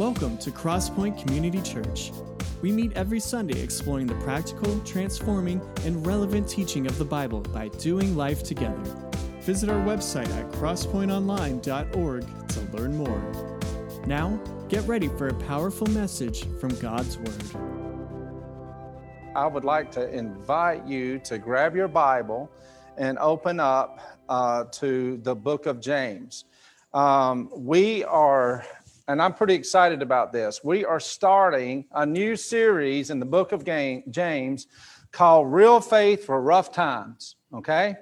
Welcome to Crosspoint Community Church. We meet every Sunday exploring the practical, transforming, and relevant teaching of the Bible by doing life together. Visit our website at crosspointonline.org to learn more. Now, get ready for a powerful message from God's Word. I would like to invite you to grab your Bible and open up uh, to the book of James. Um, we are and I'm pretty excited about this. We are starting a new series in the book of James called Real Faith for Rough Times. Okay?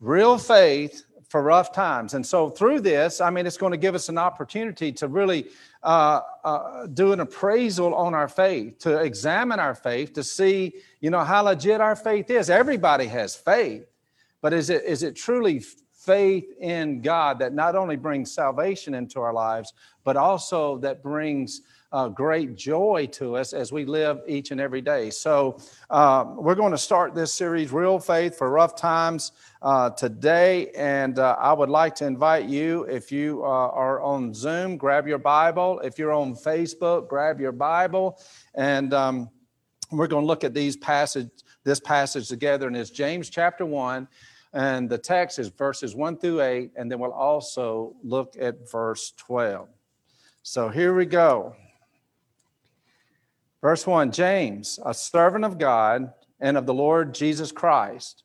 Real Faith for Rough Times. And so through this, I mean, it's going to give us an opportunity to really uh, uh, do an appraisal on our faith, to examine our faith, to see, you know, how legit our faith is. Everybody has faith, but is it is it truly faith in God that not only brings salvation into our lives, but also that brings uh, great joy to us as we live each and every day. So, uh, we're going to start this series, Real Faith for Rough Times, uh, today. And uh, I would like to invite you, if you uh, are on Zoom, grab your Bible. If you're on Facebook, grab your Bible. And um, we're going to look at these passage, this passage together, and it's James chapter 1. And the text is verses 1 through 8, and then we'll also look at verse 12. So here we go. Verse 1 James, a servant of God and of the Lord Jesus Christ,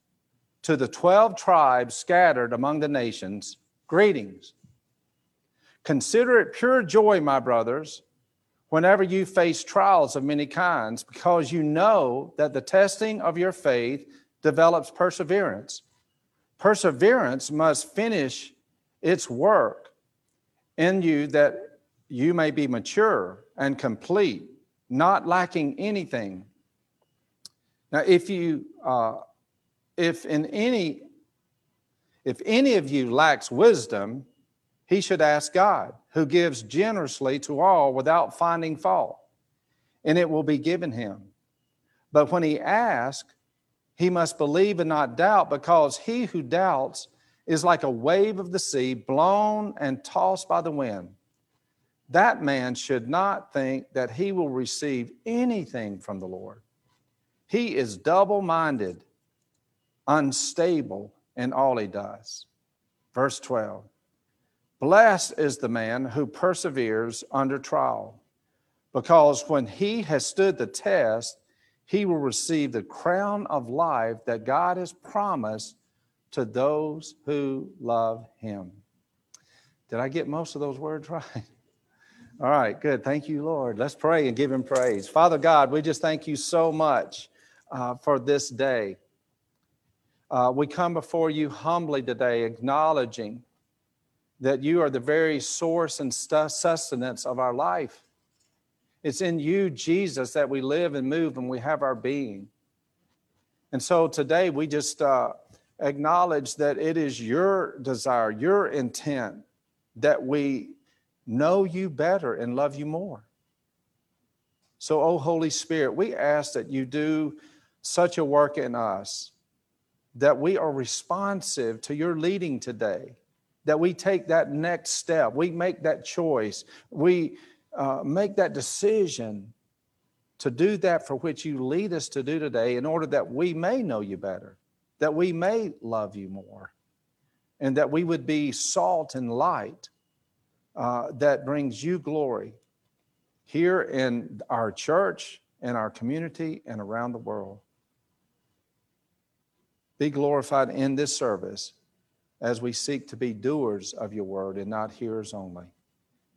to the 12 tribes scattered among the nations, greetings. Consider it pure joy, my brothers, whenever you face trials of many kinds, because you know that the testing of your faith develops perseverance. Perseverance must finish its work in you that you may be mature and complete, not lacking anything. Now, if you, uh, if in any, if any of you lacks wisdom, he should ask God, who gives generously to all without finding fault, and it will be given him. But when he asks, he must believe and not doubt, because he who doubts is like a wave of the sea, blown and tossed by the wind. That man should not think that he will receive anything from the Lord. He is double minded, unstable in all he does. Verse 12 Blessed is the man who perseveres under trial, because when he has stood the test, he will receive the crown of life that God has promised to those who love him. Did I get most of those words right? All right, good. Thank you, Lord. Let's pray and give him praise. Father God, we just thank you so much uh, for this day. Uh, we come before you humbly today, acknowledging that you are the very source and sustenance of our life. It's in you, Jesus, that we live and move and we have our being. And so today we just uh, acknowledge that it is your desire, your intent that we know you better and love you more. So, oh Holy Spirit, we ask that you do such a work in us that we are responsive to your leading today, that we take that next step, we make that choice, we uh, make that decision to do that for which you lead us to do today in order that we may know you better, that we may love you more, and that we would be salt and light uh, that brings you glory here in our church, in our community, and around the world. Be glorified in this service as we seek to be doers of your word and not hearers only.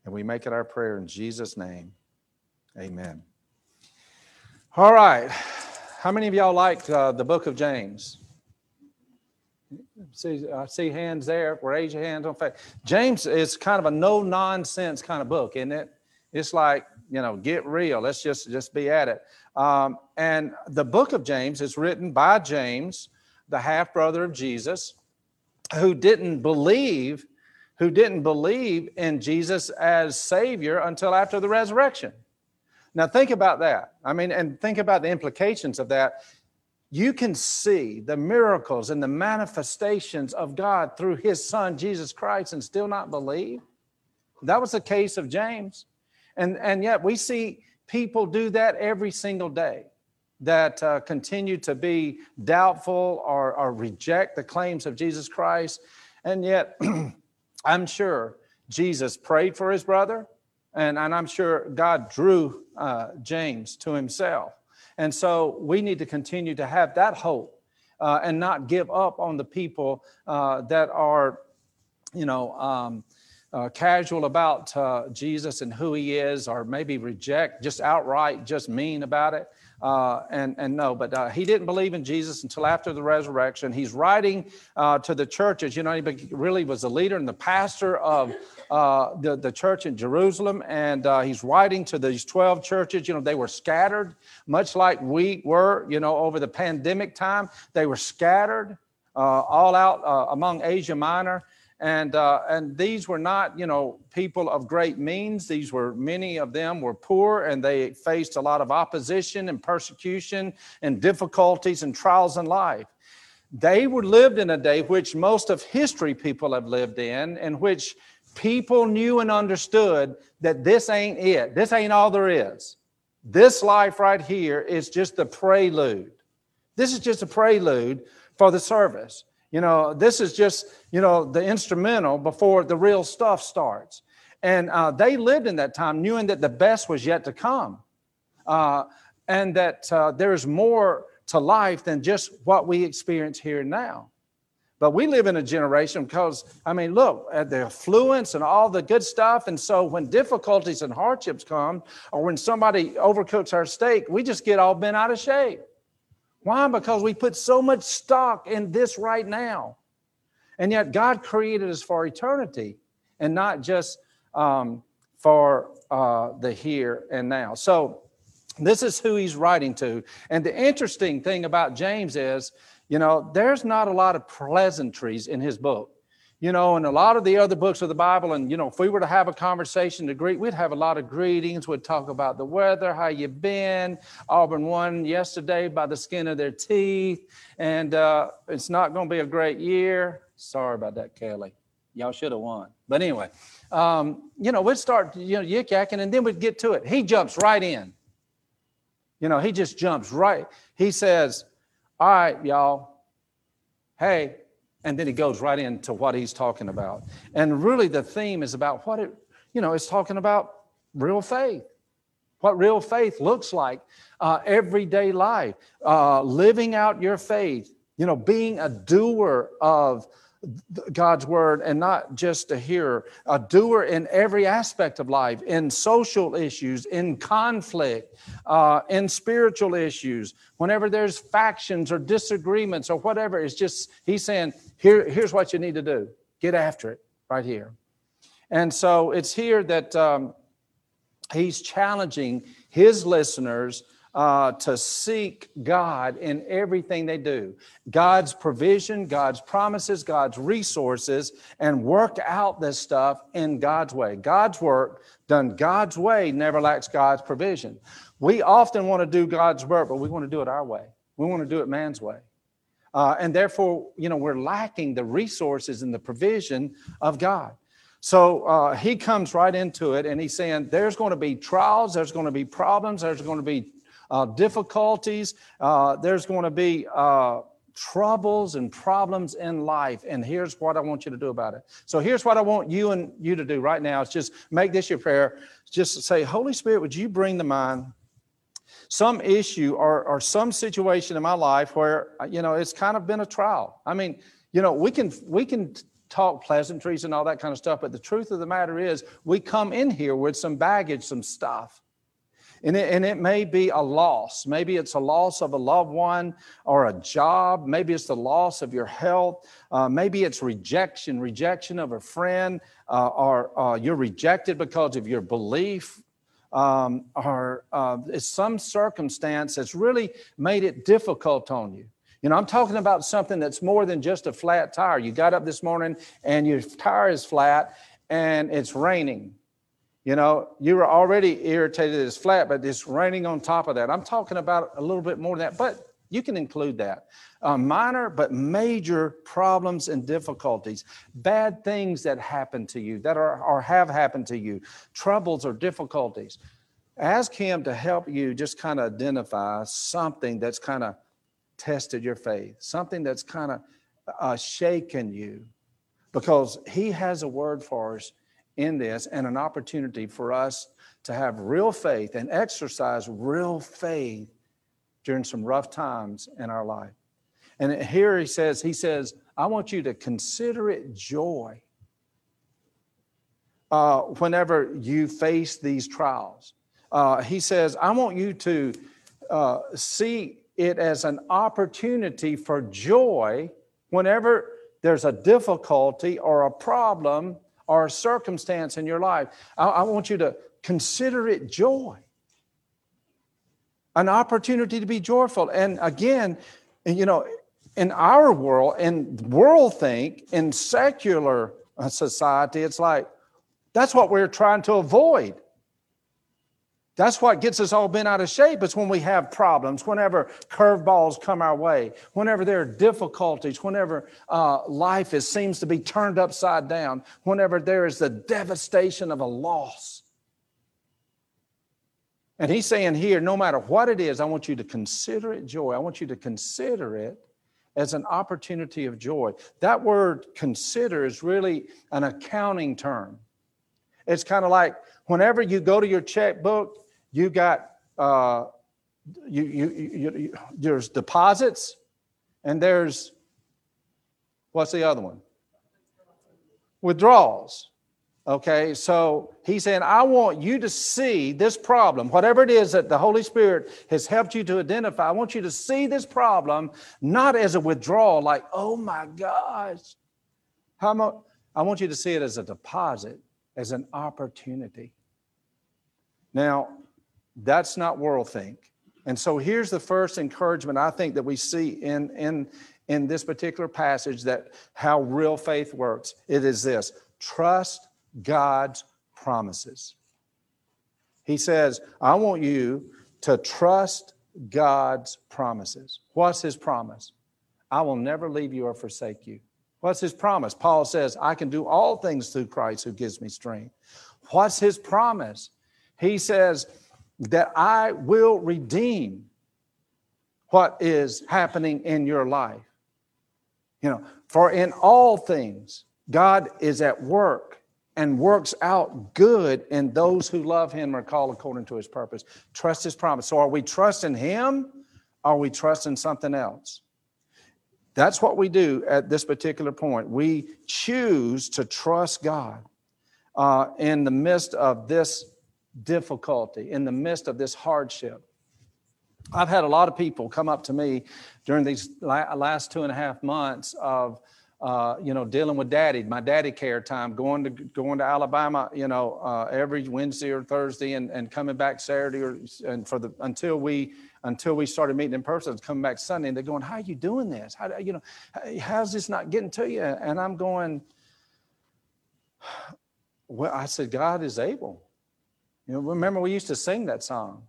And we make it our prayer in Jesus' name. Amen. All right. How many of y'all like uh, the book of James? See, I see hands there. Raise your hands on faith. James is kind of a no nonsense kind of book, isn't it? It's like you know, get real. Let's just just be at it. Um, and the book of James is written by James, the half brother of Jesus, who didn't believe who didn't believe in Jesus as Savior until after the resurrection. Now, think about that. I mean, and think about the implications of that. You can see the miracles and the manifestations of God through His Son, Jesus Christ, and still not believe. That was the case of James. And, and yet we see people do that every single day that uh, continue to be doubtful or, or reject the claims of Jesus Christ. And yet, I'm sure Jesus prayed for his brother, and, and I'm sure God drew uh, James to himself. And so we need to continue to have that hope uh, and not give up on the people uh, that are, you know, um, uh, casual about uh, Jesus and who he is, or maybe reject, just outright, just mean about it. Uh, and, and no, but uh, he didn't believe in Jesus until after the resurrection. He's writing uh, to the churches. You know, he really was the leader and the pastor of uh, the, the church in Jerusalem. And uh, he's writing to these 12 churches. You know, they were scattered, much like we were, you know, over the pandemic time. They were scattered uh, all out among Asia Minor. And, uh, and these were not, you know, people of great means. These were, many of them were poor and they faced a lot of opposition and persecution and difficulties and trials in life. They were lived in a day which most of history people have lived in, in which people knew and understood that this ain't it. This ain't all there is. This life right here is just the prelude. This is just a prelude for the service. You know, this is just, you know, the instrumental before the real stuff starts. And uh, they lived in that time knowing that the best was yet to come uh, and that uh, there is more to life than just what we experience here and now. But we live in a generation because, I mean, look at the affluence and all the good stuff. And so when difficulties and hardships come, or when somebody overcooks our steak, we just get all bent out of shape. Why? Because we put so much stock in this right now. And yet, God created us for eternity and not just um, for uh, the here and now. So, this is who he's writing to. And the interesting thing about James is, you know, there's not a lot of pleasantries in his book. You know, and a lot of the other books of the Bible, and you know, if we were to have a conversation to greet, we'd have a lot of greetings. We'd talk about the weather, how you been. Auburn won yesterday by the skin of their teeth, and uh, it's not going to be a great year. Sorry about that, Kelly. Y'all should have won. But anyway, um, you know, we'd start, you know, yik yakking, and then we'd get to it. He jumps right in. You know, he just jumps right. He says, "All right, y'all. Hey, and then he goes right into what he's talking about. And really, the theme is about what it, you know, it's talking about real faith, what real faith looks like, uh, everyday life, uh, living out your faith, you know, being a doer of God's word and not just a hearer, a doer in every aspect of life, in social issues, in conflict, uh, in spiritual issues. Whenever there's factions or disagreements or whatever, it's just, he's saying, Here, here's what you need to do get after it right here. And so it's here that um, he's challenging his listeners uh, to seek God in everything they do God's provision, God's promises, God's resources, and work out this stuff in God's way. God's work done God's way never lacks God's provision. We often want to do God's work, but we want to do it our way. We want to do it man's way. Uh, and therefore, you know, we're lacking the resources and the provision of God. So uh, he comes right into it and he's saying there's going to be trials, there's going to be problems, there's going to be uh, difficulties, uh, there's going to be uh, troubles and problems in life. And here's what I want you to do about it. So here's what I want you and you to do right now is just make this your prayer. Just say, Holy Spirit, would you bring to mind some issue or, or some situation in my life where, you know, it's kind of been a trial. I mean, you know, we can, we can talk pleasantries and all that kind of stuff, but the truth of the matter is we come in here with some baggage, some stuff. And it, and it may be a loss. Maybe it's a loss of a loved one or a job. Maybe it's the loss of your health. Uh, maybe it's rejection, rejection of a friend, uh, or uh, you're rejected because of your belief. Um, or uh, it's some circumstance that's really made it difficult on you. You know, I'm talking about something that's more than just a flat tire. You got up this morning and your tire is flat and it's raining you know, you were already irritated it's flat, but it's raining on top of that. I'm talking about a little bit more than that. But You can include that. Uh, minor but major problems and difficulties, bad things that happen to you, that are or have happened to you, troubles or difficulties. Ask Him to help you just kind of identify something that's kind of tested your faith, something that's kind of uh, shaken you, because He has a word for us in this and an opportunity for us to have real faith and exercise real faith during some rough times in our life. And here he says, he says, I want you to consider it joy uh, whenever you face these trials. Uh, he says, I want you to uh, see it as an opportunity for joy whenever there's a difficulty or a problem or a circumstance in your life. I, I want you to consider it joy an opportunity to be joyful. And again, you know, in our world, in world think, in secular uh, society, it's like that's what we're trying to avoid. That's what gets us all bent out of shape. It's when we have problems, whenever curveballs come our way, whenever there are difficulties, whenever uh, life is, seems to be turned upside down, whenever there is the devastation of a loss. And he's saying here, no matter what it is, I want you to consider it joy. I want you to consider it as an opportunity of joy. That word consider is really an accounting term. It's kind of like whenever you go to your checkbook, you got uh, you, you, you, you, there's deposits and there's what's the other one? Withdrawals. Okay, so he's saying, I want you to see this problem, whatever it is that the Holy Spirit has helped you to identify. I want you to see this problem not as a withdrawal, like, oh my gosh. How much? I want you to see it as a deposit, as an opportunity. Now, that's not world think. And so here's the first encouragement I think that we see in, in, in this particular passage that how real faith works. It is this trust God's promises. He says, I want you to trust God's promises. What's his promise? I will never leave you or forsake you. What's his promise? Paul says, I can do all things through Christ who gives me strength. What's his promise? He says that I will redeem what is happening in your life. You know, for in all things, God is at work and works out good in those who love him or call according to his purpose. Trust his promise. So are we trusting him? Or are we trusting something else? That's what we do at this particular point. We choose to trust God uh, in the midst of this difficulty, in the midst of this hardship. I've had a lot of people come up to me during these last two and a half months of uh, you know, dealing with daddy, my daddy care time, going to going to Alabama, you know, uh, every Wednesday or Thursday, and, and coming back Saturday, or and for the until we until we started meeting in person, coming back Sunday, and they're going, "How are you doing this? How you know, how's this not getting to you?" And I'm going, "Well, I said, God is able. You know, remember we used to sing that song.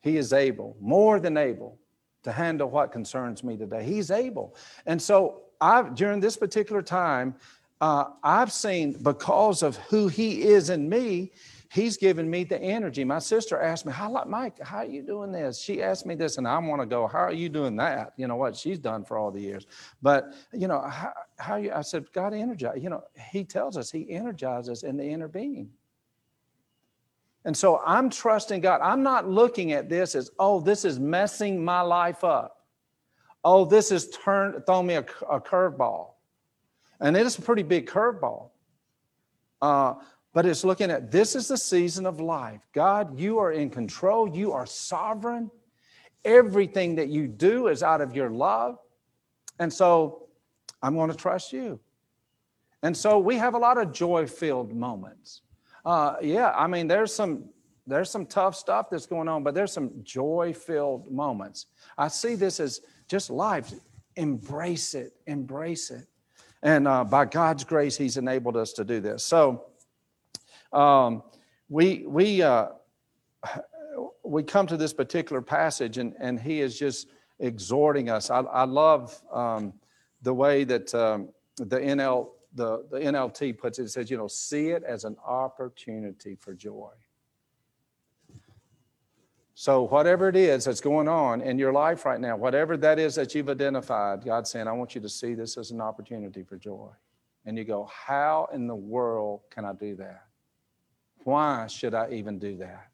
He is able, more than able, to handle what concerns me today. He's able, and so I've during this particular time, uh, I've seen because of who he is in me, he's given me the energy. My sister asked me, "How Mike? How are you doing this?" She asked me this, and I want to go, "How are you doing that?" You know what she's done for all the years. But you know how, how you? I said, "God energize." You know, He tells us He energizes in the inner being. And so I'm trusting God. I'm not looking at this as, "Oh, this is messing my life up." Oh, this has turned, thrown me a, a curveball. And it is a pretty big curveball. Uh, but it's looking at this is the season of life. God, you are in control, you are sovereign. Everything that you do is out of your love. And so I'm going to trust you. And so we have a lot of joy filled moments. Uh, yeah, I mean, there's some there's some tough stuff that's going on, but there's some joy filled moments. I see this as just life. Embrace it, embrace it. And uh, by God's grace, He's enabled us to do this. So um, we, we, uh, we come to this particular passage, and, and He is just exhorting us. I, I love um, the way that um, the NL the, the NLT puts it. It says, you know, see it as an opportunity for joy. So, whatever it is that's going on in your life right now, whatever that is that you've identified, God's saying, I want you to see this as an opportunity for joy. And you go, How in the world can I do that? Why should I even do that?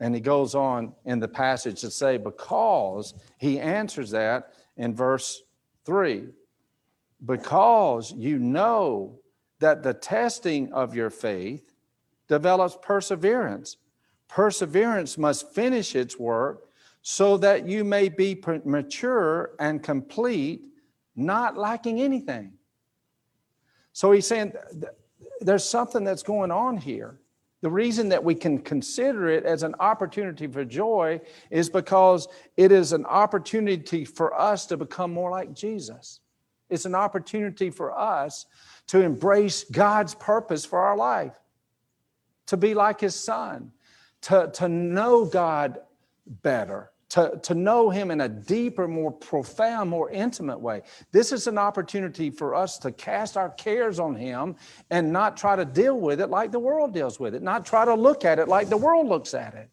And he goes on in the passage to say, Because he answers that in verse 3 because you know that the testing of your faith develops perseverance. Perseverance must finish its work so that you may be mature and complete, not lacking anything. So he's saying there's something that's going on here. The reason that we can consider it as an opportunity for joy is because it is an opportunity for us to become more like Jesus. It's an opportunity for us to embrace God's purpose for our life, to be like His Son, to, to know God better, to, to know Him in a deeper, more profound, more intimate way. This is an opportunity for us to cast our cares on Him and not try to deal with it like the world deals with it, not try to look at it like the world looks at it.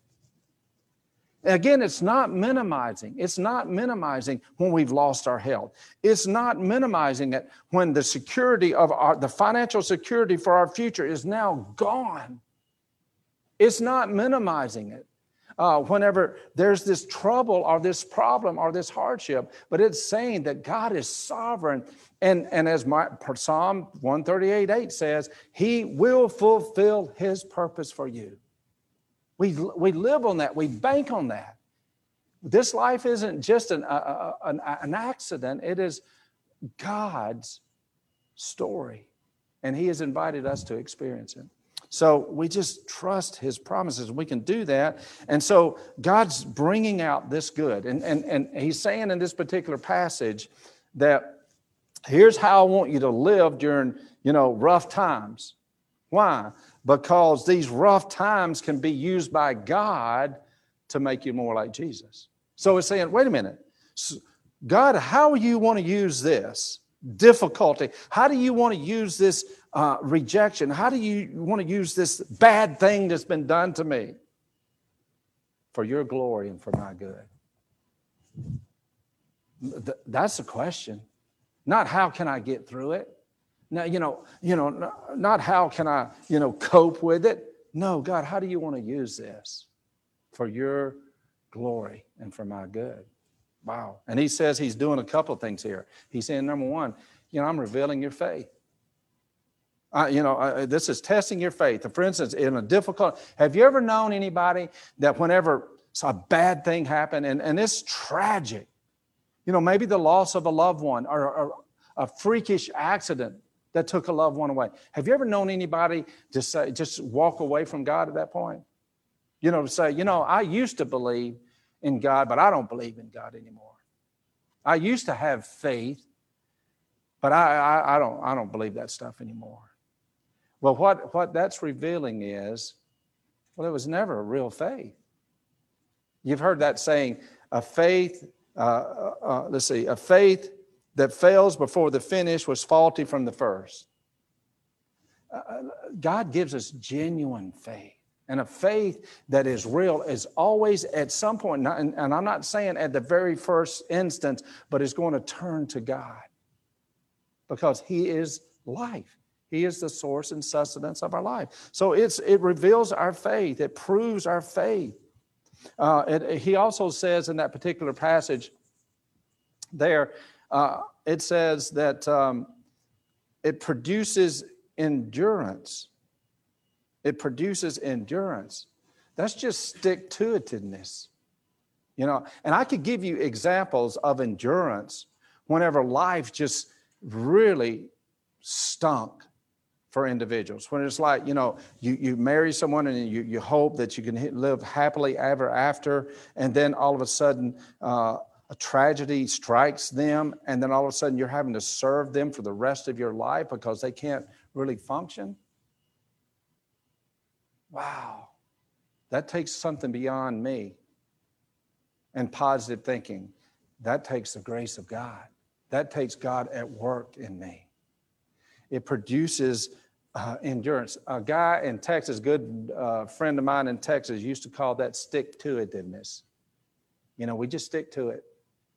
Again, it's not minimizing. It's not minimizing when we've lost our health. It's not minimizing it when the security of our, the financial security for our future is now gone. It's not minimizing it. Uh, whenever there's this trouble or this problem or this hardship, but it's saying that God is sovereign. And, and as my Psalm 138 8 says, He will fulfill His purpose for you. We, we live on that, we bank on that. This life isn't just an, an, an accident, it is God's story. And He has invited us to experience it. So we just trust His promises. We can do that. And so God's bringing out this good. And, and, and He's saying in this particular passage that here's how I want you to live during, you know, rough times. Why? because these rough times can be used by God to make you more like Jesus. So it's saying, wait a minute, God, how you want to use this difficulty? How do you want to use this uh, rejection? How do you want to use this bad thing that's been done to me for your glory and for my good? That's the question. Not how can I get through it? Now, you know, you know, not how can I, you know, cope with it. No, God, how do you want to use this for your glory and for my good? Wow. And he says he's doing a couple things here. He's saying, number one, you know, I'm revealing your faith. Uh, you know, uh, this is testing your faith. For instance, in a difficult, have you ever known anybody that whenever a bad thing happened and, and it's tragic, you know, maybe the loss of a loved one or, or a freakish accident that took a loved one away. Have you ever known anybody to say, just walk away from God at that point? You know, to say, you know, I used to believe in God, but I don't believe in God anymore. I used to have faith, but I, I, I don't, I don't believe that stuff anymore. Well, what, what that's revealing is, well, it was never a real faith. You've heard that saying, a faith, uh, uh, uh let's see, a faith that fails before the finish was faulty from the first. Uh, uh, God gives us genuine faith. And a faith that is real is always at some point, and, and I'm not saying at the very first instance, but is going to turn to God because He is life. He is the source and sustenance of our life. So it's, it reveals our faith, it proves our faith. Uh, it, he also says in that particular passage there uh, it says that um, it produces endurance. It produces endurance. That's just stick to itiveness. You know, and I could give you examples of endurance whenever life just really stunk for individuals. When it's like, you know, you, you marry someone and you, you hope that you can live happily ever after, and then all of a sudden, uh, a tragedy strikes them, and then all of a sudden you're having to serve them for the rest of your life because they can't really function? Wow, that takes something beyond me and positive thinking. that takes the grace of God. That takes God at work in me. It produces uh, endurance. A guy in Texas, good uh, friend of mine in Texas, used to call that stick to itiveness. You know, we just stick to it.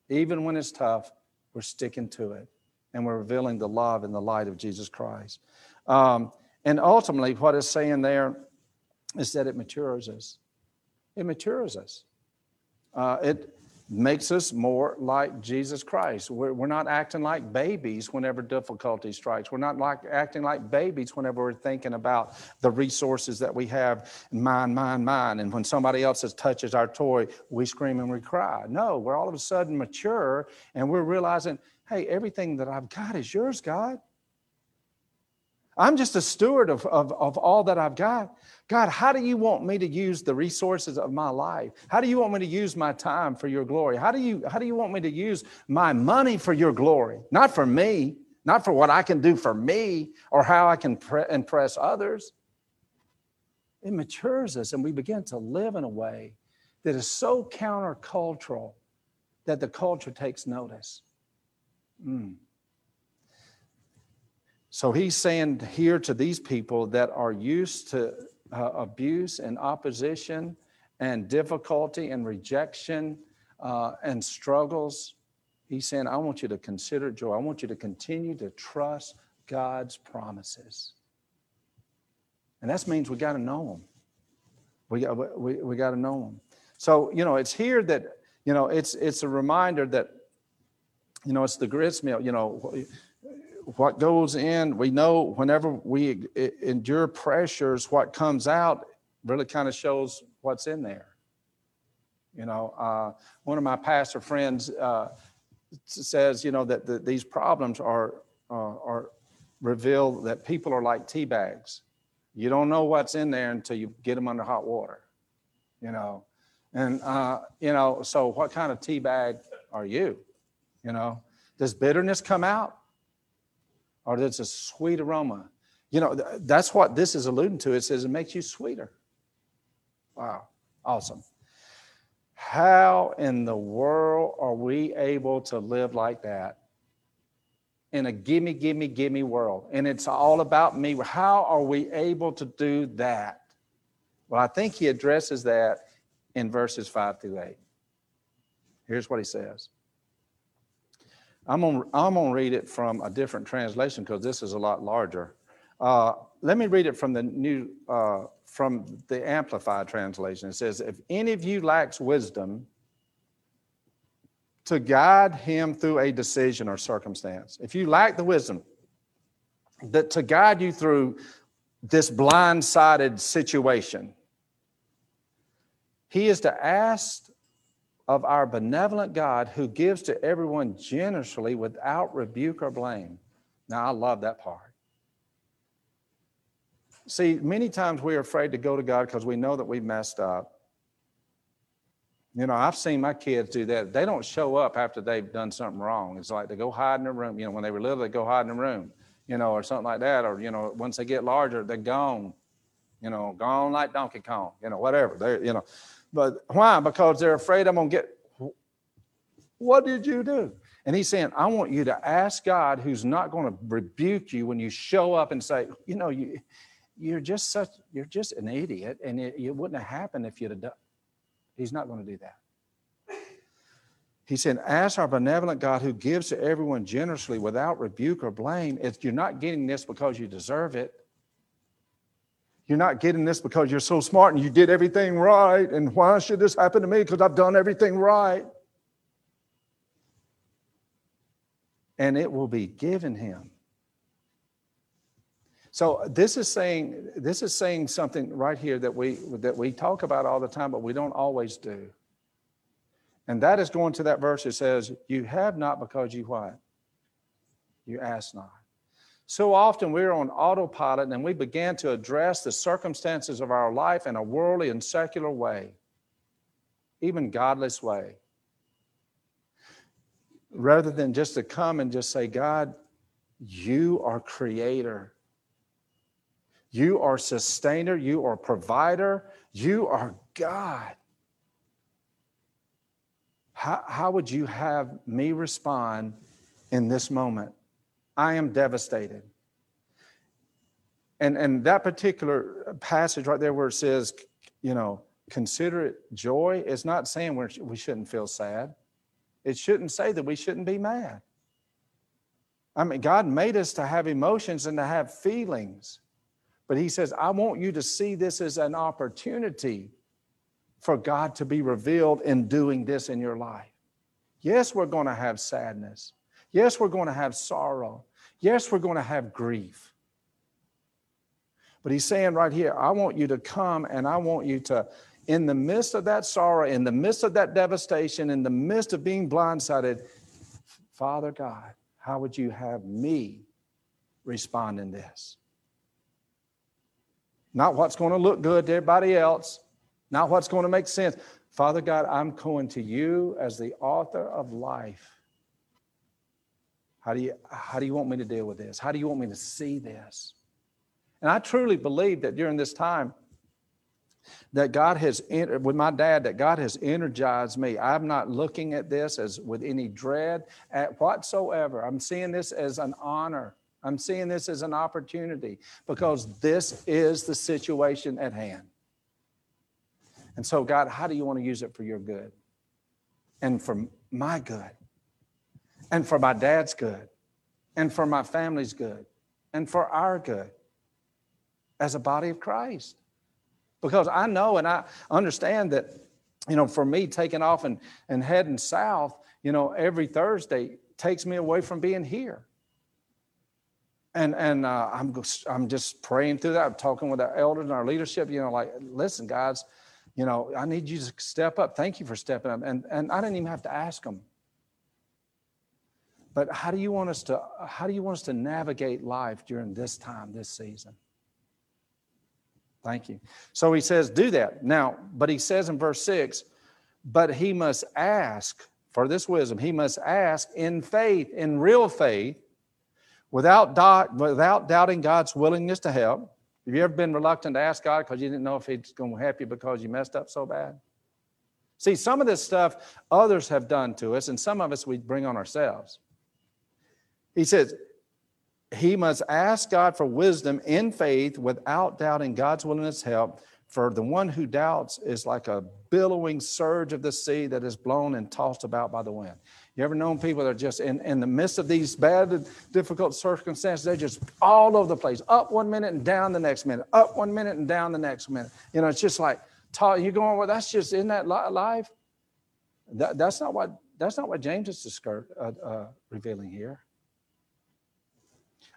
Even when it's tough, we're sticking to it and we're revealing the love and the light of Jesus Christ. Um, and ultimately, what it's saying there is that it matures us. It matures us. Uh, it makes us more like Jesus Christ. We're, we're not acting like babies whenever difficulty strikes. We're not like acting like babies whenever we're thinking about the resources that we have, mine, mine, mine. And when somebody else touches our toy, we scream and we cry. No, we're all of a sudden mature and we're realizing, hey, everything that I've got is yours, God. I'm just a steward of, of, of all that I've got. God, how do you want me to use the resources of my life? How do you want me to use my time for your glory? How do you, how do you want me to use my money for your glory? Not for me, not for what I can do for me or how I can pre- impress others. It matures us and we begin to live in a way that is so countercultural that the culture takes notice. Mm. So he's saying here to these people that are used to uh, abuse and opposition and difficulty and rejection uh, and struggles, he's saying, I want you to consider joy. I want you to continue to trust God's promises. And that means we got to know them. We, we, we got to know them. So, you know, it's here that, you know, it's, it's a reminder that, you know, it's the grist mill, you know, what goes in, we know whenever we endure pressures, what comes out really kind of shows what's in there. You know, uh, one of my pastor friends uh, says, you know, that the, these problems are, uh, are reveal that people are like tea bags. You don't know what's in there until you get them under hot water, you know. And, uh, you know, so what kind of tea bag are you? You know, does bitterness come out? Or there's a sweet aroma. You know, that's what this is alluding to. It says it makes you sweeter. Wow, awesome. How in the world are we able to live like that in a gimme, gimme, gimme world? And it's all about me. How are we able to do that? Well, I think he addresses that in verses five through eight. Here's what he says. I'm gonna, I'm gonna read it from a different translation because this is a lot larger. Uh, let me read it from the new, uh, from the Amplified translation. It says, If any of you lacks wisdom, to guide him through a decision or circumstance. If you lack the wisdom that to guide you through this blindsided situation, he is to ask of our benevolent God who gives to everyone generously without rebuke or blame. Now, I love that part. See, many times we're afraid to go to God because we know that we've messed up. You know, I've seen my kids do that. They don't show up after they've done something wrong. It's like they go hide in a room. You know, when they were little, they go hide in a room, you know, or something like that. Or, you know, once they get larger, they're gone, you know, gone like Donkey Kong, you know, whatever. They're, you know, but why? Because they're afraid I'm going to get, what did you do? And he's saying, I want you to ask God who's not going to rebuke you when you show up and say, you know, you, you're just such, you're just an idiot and it, it wouldn't have happened if you'd have done. He's not going to do that. He said, Ask our benevolent God who gives to everyone generously without rebuke or blame. If you're not getting this because you deserve it, you're not getting this because you're so smart and you did everything right. And why should this happen to me? Because I've done everything right. And it will be given him. So this is saying this is saying something right here that we that we talk about all the time, but we don't always do. And that is going to that verse that says, You have not because you what? You ask not. So often we're on autopilot and we begin to address the circumstances of our life in a worldly and secular way, even godless way. Rather than just to come and just say, God, you are creator. You are sustainer. You are provider. You are God. how, how would you have me respond in this moment? I am devastated. And, and that particular passage right there where it says, you know, consider it joy, it's not saying we're, we shouldn't feel sad. It shouldn't say that we shouldn't be mad. I mean, God made us to have emotions and to have feelings. But He says, I want you to see this as an opportunity for God to be revealed in doing this in your life. Yes, we're going to have sadness. Yes, we're going to have sorrow. Yes, we're going to have grief. But he's saying right here, I want you to come and I want you to, in the midst of that sorrow, in the midst of that devastation, in the midst of being blindsided, Father God, how would you have me respond in this? Not what's going to look good to everybody else, not what's going to make sense. Father God, I'm going to you as the author of life. How do you, how do you want me to deal with this? How do you want me to see this? And I truly believe that during this time, that God has, with my dad, that God has energized me. I'm not looking at this as with any dread at whatsoever. I'm seeing this as an honor. I'm seeing this as an opportunity because this is the situation at hand. And so, God, how do you want to use it for your good? And for my good, and for my dad's good, and for my family's good, and for our good as a body of Christ. Because I know and I understand that, you know, for me taking off and, and heading south, you know, every Thursday takes me away from being here. And and uh, I'm I'm just praying through that. I'm talking with our elders and our leadership. You know, like, listen, guys, you know, I need you to step up. Thank you for stepping up. And and I didn't even have to ask them. But how do you want us to how do you want us to navigate life during this time, this season? Thank you. So he says, do that. Now, but he says in verse 6, but he must ask for this wisdom. He must ask in faith, in real faith, without, doubt, without doubting God's willingness to help. Have you ever been reluctant to ask God because you didn't know if He's going to help you because you messed up so bad? See, some of this stuff others have done to us, and some of us we bring on ourselves. He says, he must ask God for wisdom in faith without doubting God's willingness help. For the one who doubts is like a billowing surge of the sea that is blown and tossed about by the wind. You ever known people that are just in, in the midst of these bad, difficult circumstances, they're just all over the place, up one minute and down the next minute, up one minute and down the next minute. You know, it's just like, you're going, well, that's just, in that life? That, that's, not what, that's not what James is uh, uh, revealing here.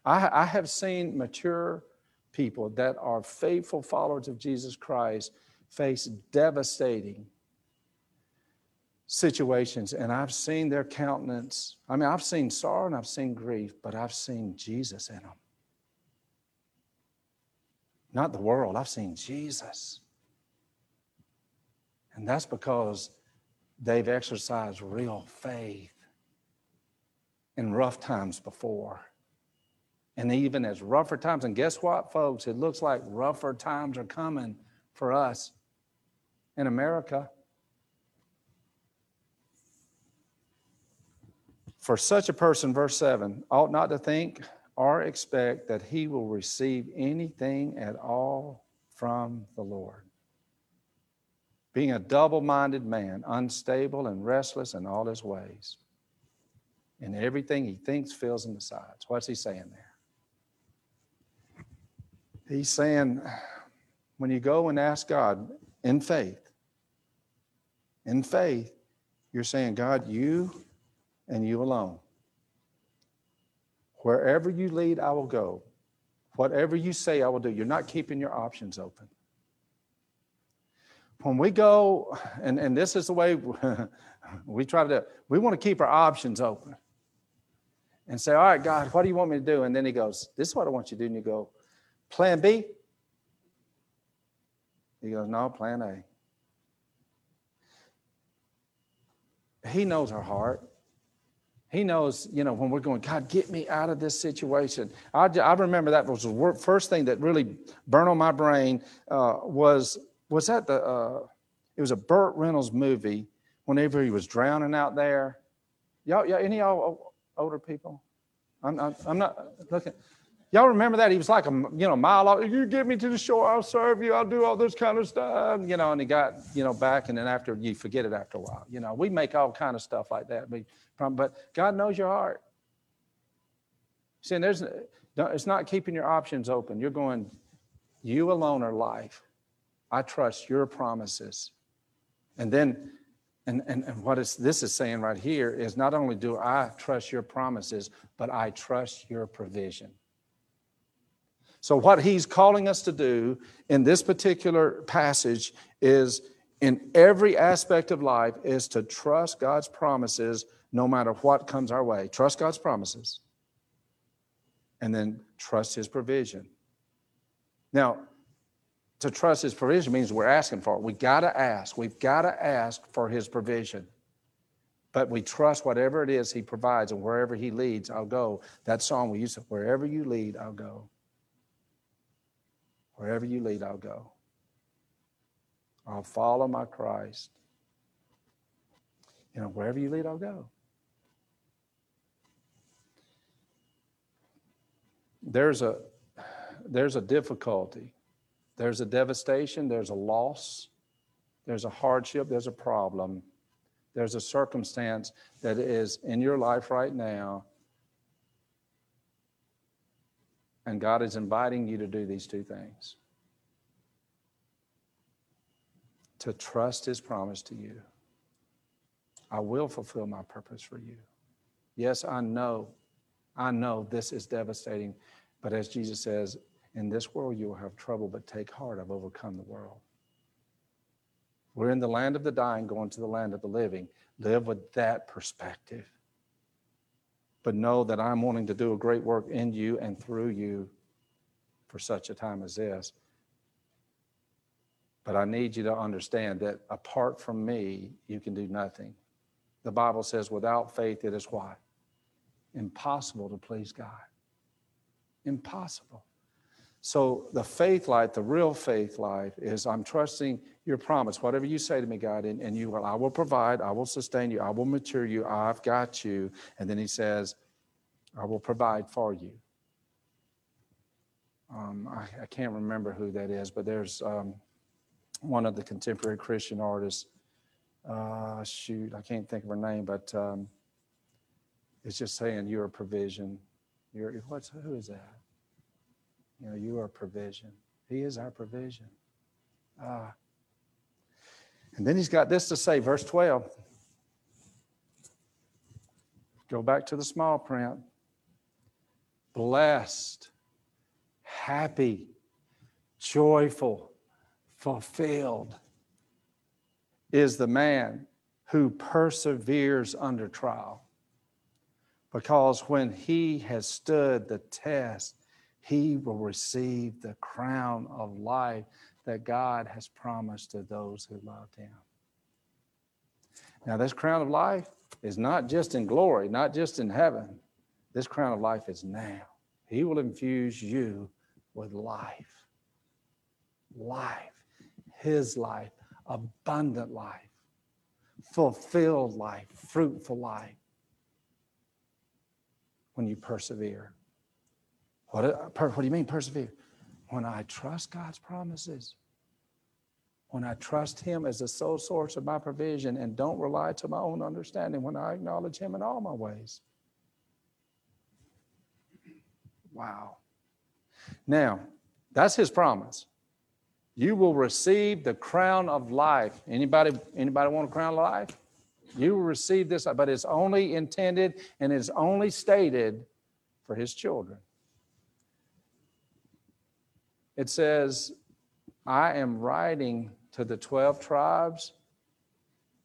I, I have seen mature people that are faithful followers of Jesus Christ face devastating situations, and I've seen their countenance. I mean, I've seen sorrow and I've seen grief, but I've seen Jesus in them. Not the world, I've seen Jesus. And that's because they've exercised real faith in rough times before and even as rougher times. And guess what, folks? It looks like rougher times are coming for us in America. For such a person, verse 7, ought not to think or expect that he will receive anything at all from the Lord. Being a double minded man, unstable and restless in all his ways. In everything he thinks, feels, and decides. What's he saying there? He's saying, when you go and ask God in faith, in faith, you're saying, God, you and you alone. Wherever you lead, I will go. Whatever you say, I will do. You're not keeping your options open. When we go, and, and this is the way we try to, we want to keep our options open and say, All right, God, what do you want me to do? And then He goes, This is what I want you to do. And you go, Plan B? He goes, No, plan A. He knows our heart. He knows, you know, when we're going, God, get me out of this situation. I, I remember that was the first thing that really burned on my brain uh, was, was that the, uh, it was a Burt Reynolds movie whenever he was drowning out there. Y'all, y'all any y'all older people? I'm, I'm, I'm not looking. Y'all remember that? He was like a you know mile off. You get me to the shore, I'll serve you. I'll do all this kind of stuff. You know, and he got you know back, and then after you forget it after a while. You know, we make all kind of stuff like that. But God knows your heart. See, there's it's not keeping your options open. You're going, you alone are life. I trust your promises. And then, and, and, and what is, this is saying right here is not only do I trust your promises, but I trust your provision. So, what he's calling us to do in this particular passage is in every aspect of life is to trust God's promises no matter what comes our way. Trust God's promises and then trust his provision. Now, to trust his provision means we're asking for it. We got to ask. We've got to ask for his provision. But we trust whatever it is he provides and wherever he leads, I'll go. That song we used to, wherever you lead, I'll go. Wherever you lead, I'll go. I'll follow my Christ. You know, wherever you lead, I'll go. There's a there's a difficulty. There's a devastation, there's a loss, there's a hardship, there's a problem. There's a circumstance that is in your life right now And God is inviting you to do these two things to trust His promise to you. I will fulfill my purpose for you. Yes, I know, I know this is devastating, but as Jesus says, in this world you will have trouble, but take heart, I've overcome the world. We're in the land of the dying, going to the land of the living. Live with that perspective but know that I'm wanting to do a great work in you and through you for such a time as this. But I need you to understand that apart from me, you can do nothing. The Bible says, without faith, it is what? Impossible to please God. Impossible. So the faith life, the real faith life, is I'm trusting your promise. Whatever you say to me, God, and, and you will, I will provide, I will sustain you, I will mature you, I've got you. And then he says, I will provide for you. Um, I, I, can't remember who that is, but there's um, one of the contemporary Christian artists. Uh, shoot, I can't think of her name, but um, it's just saying you're a provision. You're what's who is that? You know, you are provision. He is our provision. Ah. And then he's got this to say, verse 12. Go back to the small print. Blessed, happy, joyful, fulfilled is the man who perseveres under trial. Because when he has stood the test, he will receive the crown of life that God has promised to those who love him. Now, this crown of life is not just in glory, not just in heaven. This crown of life is now. He will infuse you with life. Life. His life. Abundant life. Fulfilled life. Fruitful life. When you persevere. What, what do you mean persevere? When I trust God's promises, when I trust Him as the sole source of my provision and don't rely to my own understanding, when I acknowledge Him in all my ways. Wow. Now, that's His promise. You will receive the crown of life. Anybody, anybody want a crown of life? You will receive this, but it's only intended and it's only stated for His children. It says, I am writing to the 12 tribes,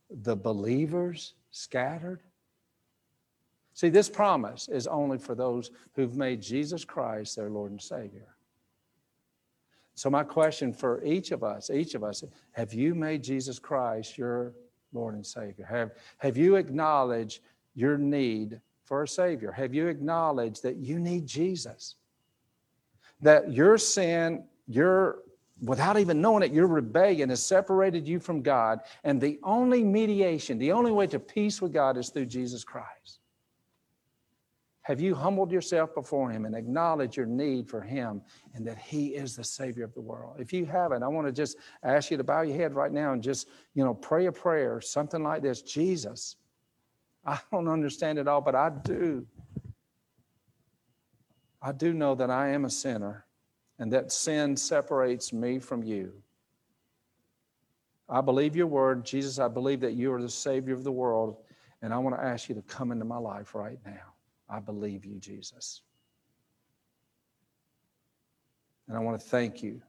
the believers scattered. See, this promise is only for those who've made Jesus Christ their Lord and Savior. So, my question for each of us, each of us, have you made Jesus Christ your Lord and Savior? Have, have you acknowledged your need for a Savior? Have you acknowledged that you need Jesus? That your sin, your without even knowing it, your rebellion has separated you from God. And the only mediation, the only way to peace with God is through Jesus Christ. Have you humbled yourself before Him and acknowledged your need for Him and that He is the Savior of the world? If you haven't, I want to just ask you to bow your head right now and just, you know, pray a prayer, something like this Jesus, I don't understand it all, but I do. I do know that I am a sinner and that sin separates me from you. I believe your word. Jesus, I believe that you are the Savior of the world, and I want to ask you to come into my life right now. I believe you, Jesus. And I want to thank you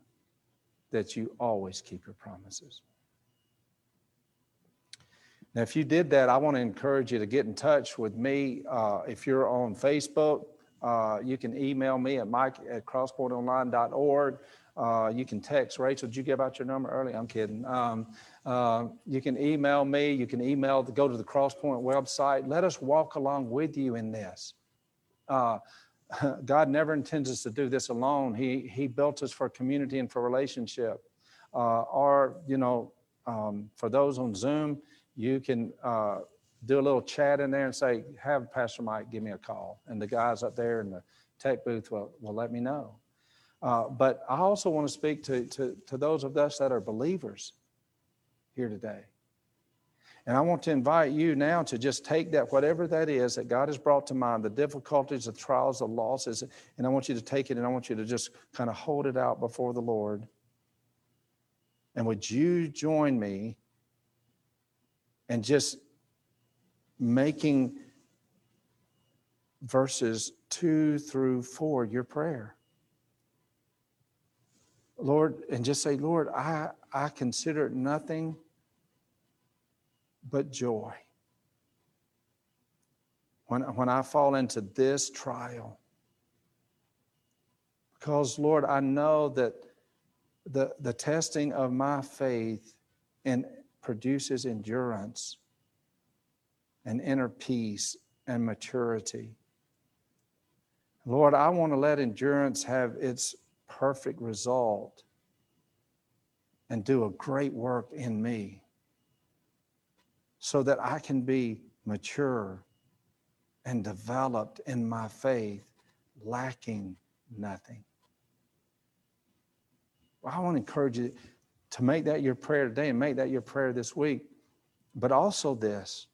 that you always keep your promises. Now, if you did that, I want to encourage you to get in touch with me. Uh, if you're on Facebook, uh, you can email me at mike at crosspointonline.org. Uh, you can text Rachel. Did you give out your number early? I'm kidding. Um, uh, you can email me. You can email go to the Crosspoint website. Let us walk along with you in this. Uh, God never intends us to do this alone. He He built us for community and for relationship. Uh, or you know, um, for those on Zoom, you can uh, do a little chat in there and say, "Have Pastor Mike give me a call," and the guys up there in the tech booth will will let me know. Uh, but I also want to speak to, to, to those of us that are believers here today. And I want to invite you now to just take that, whatever that is that God has brought to mind, the difficulties, the trials, the losses, and I want you to take it and I want you to just kind of hold it out before the Lord. And would you join me and just making verses two through four your prayer? Lord, and just say, Lord, I, I consider nothing but joy. When, when I fall into this trial, because Lord, I know that the, the testing of my faith and produces endurance and inner peace and maturity. Lord, I want to let endurance have its perfect result and do a great work in me so that I can be mature and developed in my faith, lacking nothing. I want to encourage you to make that your prayer today and make that your prayer this week. But also this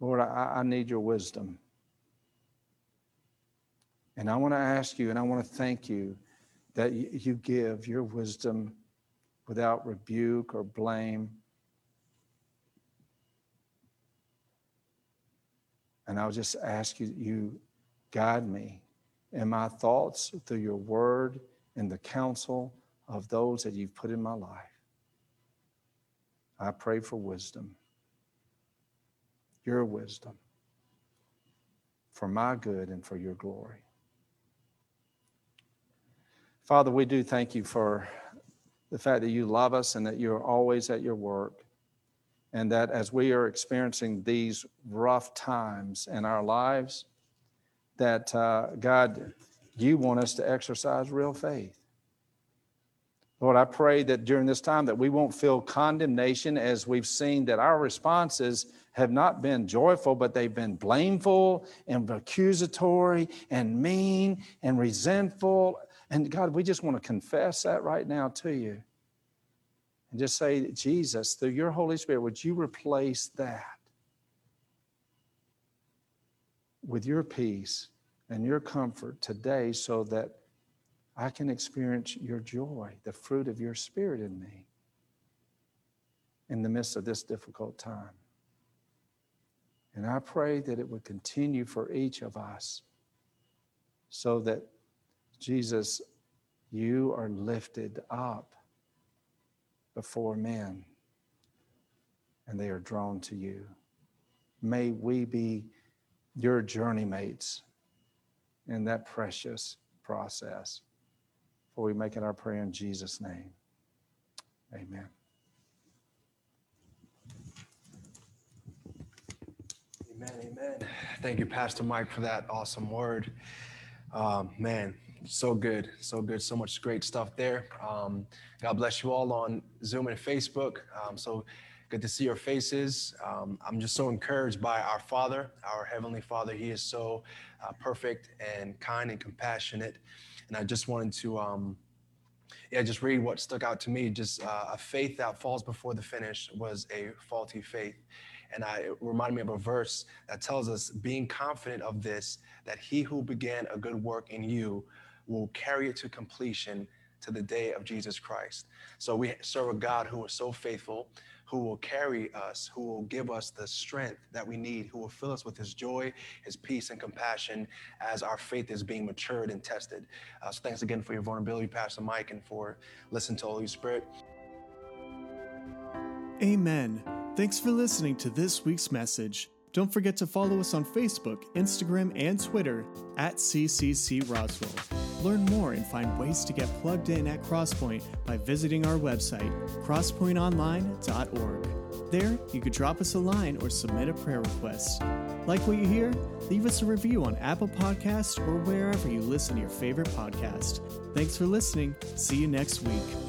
Lord, I, I need your wisdom. And I want to ask you and I want to thank you that you give your wisdom without rebuke or blame. And I'll just ask you, you guide me in my thoughts through your word and the counsel of those that you've put in my life. I pray for wisdom, your wisdom, for my good and for your glory. Father, we do thank you for the fact that you love us and that you're always at your work. And that as we are experiencing these rough times in our lives, that uh, God, you want us to exercise real faith. Lord, I pray that during this time that we won't feel condemnation as we've seen that our responses have not been joyful, but they've been blameful and accusatory and mean and resentful and God, we just want to confess that right now to you. And just say, Jesus, through your Holy Spirit, would you replace that with your peace and your comfort today so that I can experience your joy, the fruit of your Spirit in me in the midst of this difficult time. And I pray that it would continue for each of us so that Jesus, you are lifted up before men, and they are drawn to you. May we be your journey mates in that precious process. For we make it our prayer in Jesus' name. Amen. Amen. Amen. Thank you, Pastor Mike, for that awesome word. Um, man, So good, so good, so much great stuff there. Um, God bless you all on Zoom and Facebook. Um, so good to see your faces. Um, I'm just so encouraged by our Father, our Heavenly Father. He is so uh, perfect and kind and compassionate. And I just wanted to, um, yeah, just read what stuck out to me. Just uh, a faith that falls before the finish was a faulty faith. And I, it reminded me of a verse that tells us, being confident of this, that he who began a good work in you will carry it to completion to the day of Jesus Christ. So we serve a God who is so faithful, who will carry us, who will give us the strength that we need, who will fill us with his joy, his peace, and compassion as our faith is being matured and tested. Uh, so thanks again for your vulnerability, Pastor Mike, and for listening to Holy Spirit. Amen. Thanks for listening to this week's message. Don't forget to follow us on Facebook, Instagram, and Twitter at CCC Roswell. Learn more and find ways to get plugged in at Crosspoint by visiting our website, crosspointonline.org. There, you could drop us a line or submit a prayer request. Like what you hear? Leave us a review on Apple Podcasts or wherever you listen to your favorite podcast. Thanks for listening. See you next week.